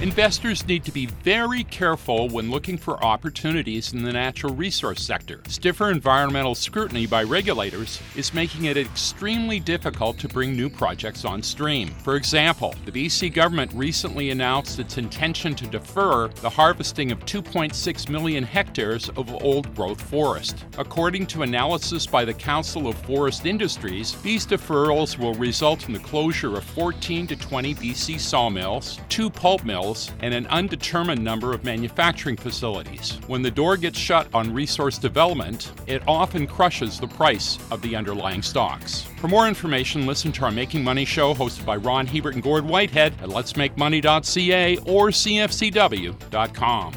Investors need to be very careful when looking for opportunities in the natural resource sector. Stiffer environmental scrutiny by regulators is making it extremely difficult to bring new projects on stream. For example, the BC government recently announced its intention to defer the harvesting of 2.6 million hectares of old growth forest. According to analysis by the Council of Forest Industries, these deferrals will result in the closure of 14 to 20 BC sawmills, two pulp mills, mills and an undetermined number of manufacturing facilities. When the door gets shut on resource development, it often crushes the price of the underlying stocks. For more information, listen to our Making Money show hosted by Ron Hebert and Gord Whitehead at letsmakemoney.ca or cfcw.com.